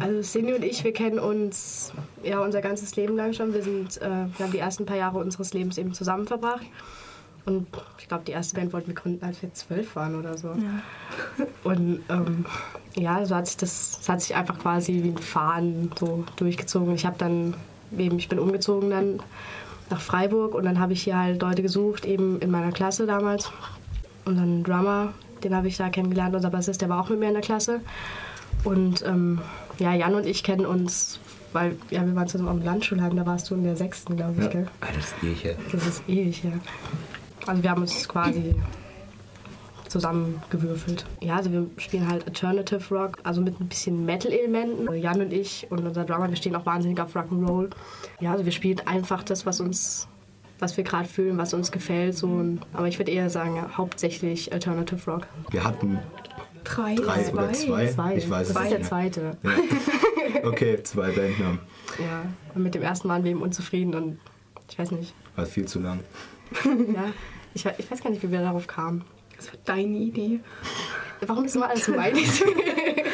Also Cindy und ich, wir kennen uns ja unser ganzes Leben lang schon. Wir, sind, äh, wir haben die ersten paar Jahre unseres Lebens eben zusammen verbracht. Und ich glaube, die erste Band wollten wir gründen, als wir zwölf waren oder so. Ja. Und ähm, ja, so hat sich das, das hat sich einfach quasi wie ein Faden so durchgezogen. Ich habe dann eben, ich bin umgezogen dann nach Freiburg und dann habe ich hier halt Leute gesucht, eben in meiner Klasse damals. Und dann einen Drummer, den habe ich da kennengelernt, unser Bassist, der war auch mit mir in der Klasse. Und ähm, ja, Jan und ich kennen uns, weil ja, wir waren zusammen am Landschulheim, da warst du in der sechsten, glaube ich, ja. gell? Ah, das ist ewig her. Das ist ewig her. Also wir haben uns quasi zusammengewürfelt. Ja, also wir spielen halt Alternative Rock, also mit ein bisschen Metal-Elementen. Jan und ich und unser Drummer, wir stehen auch wahnsinnig auf Rock'n'Roll. Ja, also wir spielen einfach das, was uns was wir gerade fühlen, was uns gefällt. So. Aber ich würde eher sagen, ja, hauptsächlich Alternative Rock. Wir hatten drei, drei zwei. oder zwei. zwei. Ich weiß das ist der zweite. Ja. Okay, zwei Bandnamen. Ja, und mit dem ersten waren wir eben unzufrieden und ich weiß nicht. War viel zu lang. ja, ich, ich weiß gar nicht, wie wir darauf kamen. Das war deine Idee. Warum ist immer alles meine Idee?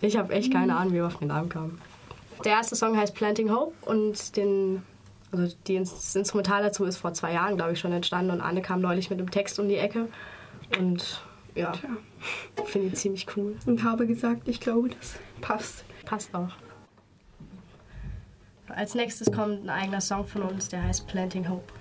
ich habe echt keine Ahnung, wie wir auf den Namen kamen. Der erste Song heißt Planting Hope und den, also die, das Instrumental dazu ist vor zwei Jahren, glaube ich, schon entstanden und Anne kam neulich mit dem Text um die Ecke und ja, finde ich ziemlich cool. Und habe gesagt, ich glaube, das passt. Passt auch. Als nächstes kommt ein eigener Song von uns, der heißt Planting Hope.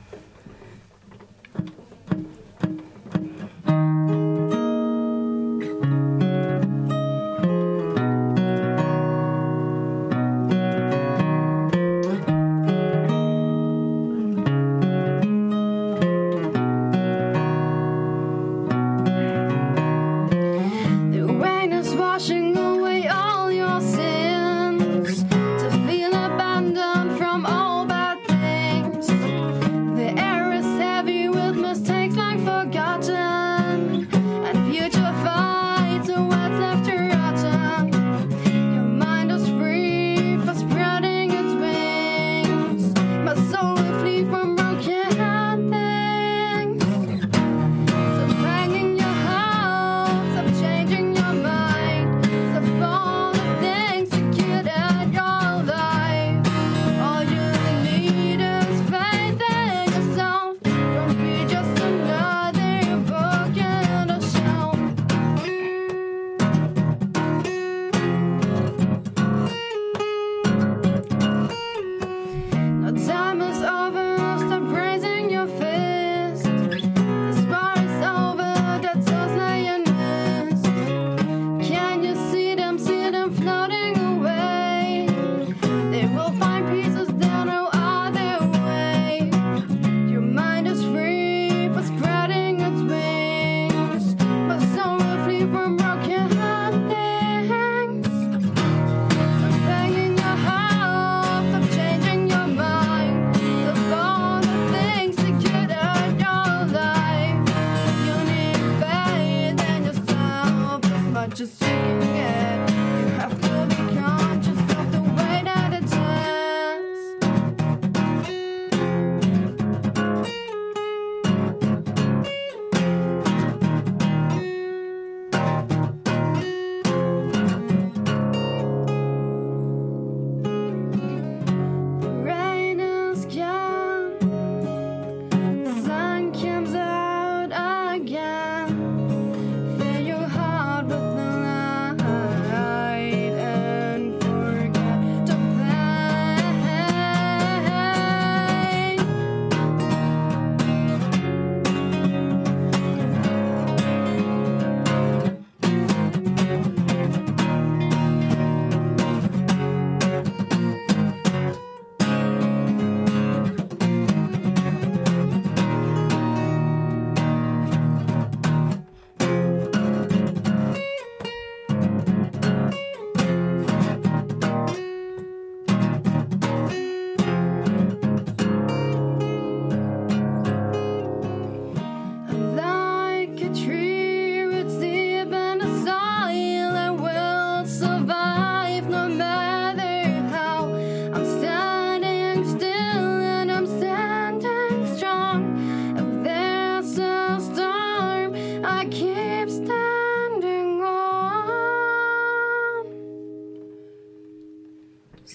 Yeah.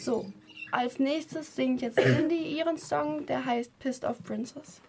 So, als nächstes singt jetzt Cindy ihren Song, der heißt Pissed Off Princess.